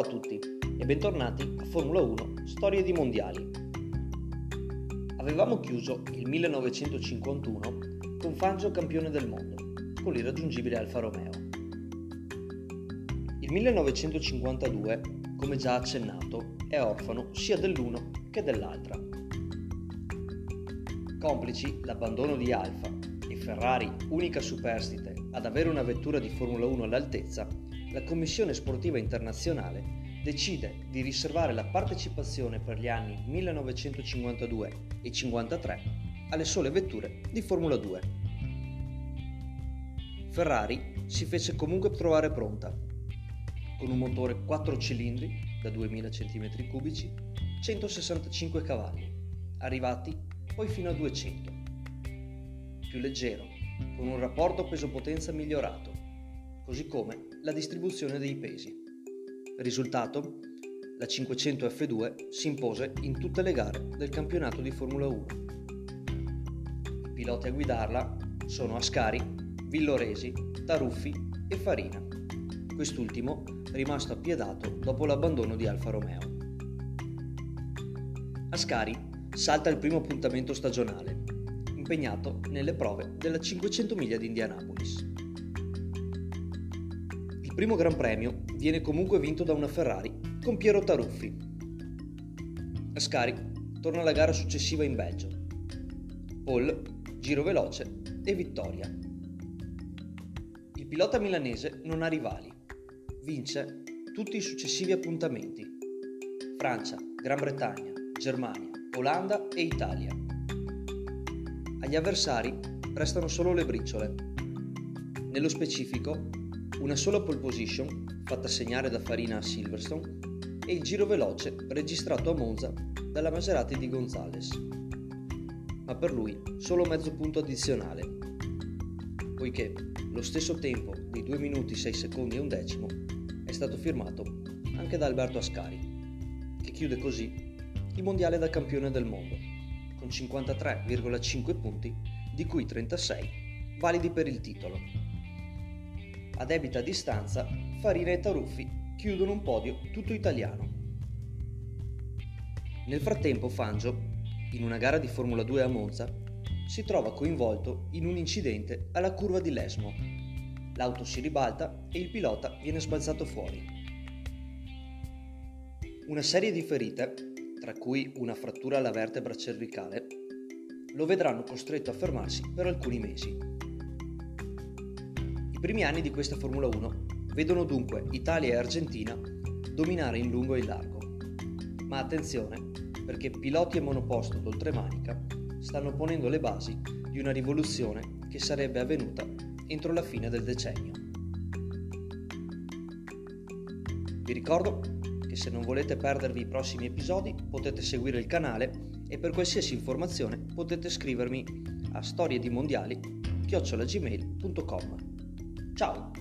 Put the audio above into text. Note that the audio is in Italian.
Ciao a tutti e bentornati a Formula 1 Storie di Mondiali. Avevamo chiuso il 1951 con Fangio campione del mondo, con l'irraggiungibile Alfa Romeo. Il 1952, come già accennato, è orfano sia dell'uno che dell'altra. Complici l'abbandono di Alfa e Ferrari, unica superstite ad avere una vettura di Formula 1 all'altezza, la Commissione Sportiva Internazionale decide di riservare la partecipazione per gli anni 1952 e 53 alle sole vetture di Formula 2. Ferrari si fece comunque trovare pronta, con un motore 4 cilindri da 2000 cm3, 165 cavalli, arrivati poi fino a 200. Più leggero, con un rapporto peso-potenza migliorato, così come la distribuzione dei pesi. Risultato? La 500 F2 si impose in tutte le gare del campionato di Formula 1. I piloti a guidarla sono Ascari, Villoresi, Taruffi e Farina, quest'ultimo rimasto appiedato dopo l'abbandono di Alfa Romeo. Ascari salta il primo appuntamento stagionale, impegnato nelle prove della 500 miglia di Indianapolis primo Gran Premio viene comunque vinto da una Ferrari con Piero Taruffi. Ascari torna alla gara successiva in Belgio. Paul, giro veloce e vittoria. Il pilota milanese non ha rivali. Vince tutti i successivi appuntamenti. Francia, Gran Bretagna, Germania, Olanda e Italia. Agli avversari restano solo le briciole. Nello specifico una sola pole position, fatta segnare da Farina a Silverstone, e il giro veloce registrato a Monza dalla Maserati di Gonzales. Ma per lui solo mezzo punto addizionale, poiché lo stesso tempo di 2 minuti 6 secondi e un decimo è stato firmato anche da Alberto Ascari, che chiude così il mondiale da campione del mondo, con 53,5 punti, di cui 36 validi per il titolo a debita distanza, Farina e Taruffi chiudono un podio tutto italiano. Nel frattempo Fangio, in una gara di Formula 2 a Monza, si trova coinvolto in un incidente alla curva di Lesmo. L'auto si ribalta e il pilota viene sbalzato fuori. Una serie di ferite, tra cui una frattura alla vertebra cervicale, lo vedranno costretto a fermarsi per alcuni mesi. I primi anni di questa Formula 1 vedono dunque Italia e Argentina dominare in lungo e in largo. Ma attenzione, perché piloti e monoposto d'oltremanica stanno ponendo le basi di una rivoluzione che sarebbe avvenuta entro la fine del decennio. Vi ricordo che se non volete perdervi i prossimi episodi potete seguire il canale e per qualsiasi informazione potete scrivermi a storiedimondiali chiocciolagmail.com Ciao!